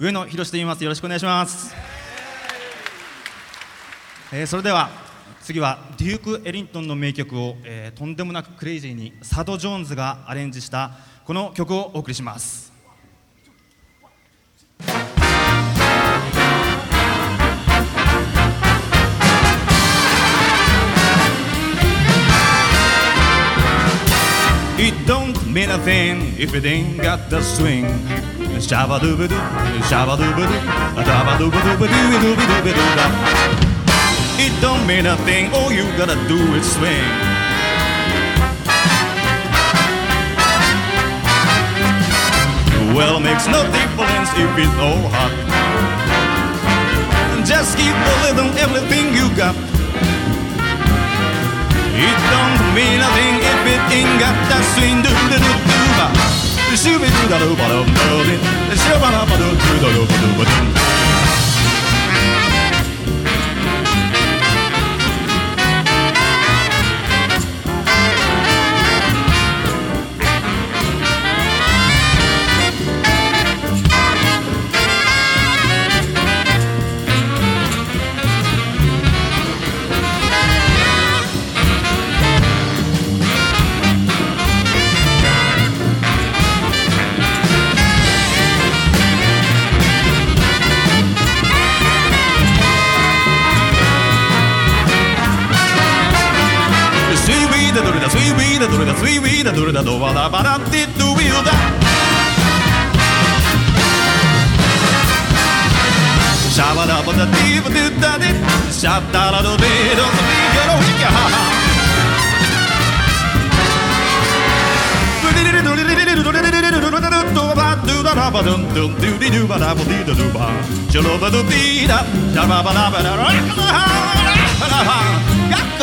上野博と言います。よろしくお願いします、えー、それでは次はデューク・エリントンの名曲を、えー、とんでもなくクレイジーにサド・ジョーンズがアレンジしたこの曲をお送りします。It don't mean a thing if it ain't got the swing. Shabba dooba doo, shabba dooba doo, shabba dooba dooba doo, dooba dooba dooba. It don't mean a thing, all you gotta do is swing. Well, it makes no difference if it's all hot. Just keep the rhythm, everything you got. It don't mean a thing. da do ba do do do do スイウーダドルだスイウーダドルだスイウーダドルだ。ドワラバラティッドウィルだシャバダバダディブディダディシャッタラドディドーロキャハハバラババラバババラバラ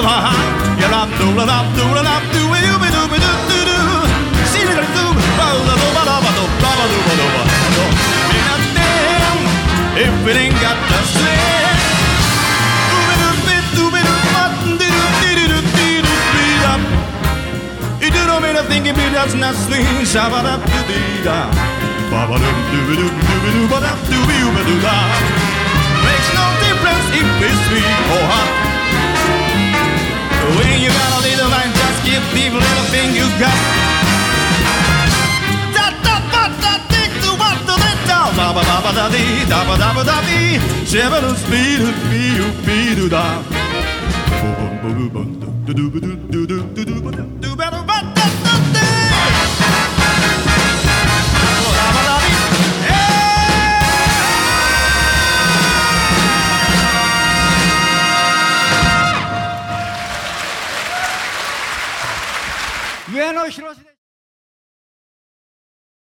ラ up, do it up, do it up, do it, you be do be do do do. See it up, do, roll the do ba da ba do, ba ba do ba do ba. Be not down if it ain't got the same. Do be do be do be do, button do do do do do do beat up. You do don't mean a thing if it does not swing, shabba da do dee da. Ba ba do do do do do do ba da do. ダバダディダバダバダディシェバルスピールピールールだ。ボボンボブボンドゥドゥドゥドゥドドドドバルバッタッタッ上野広志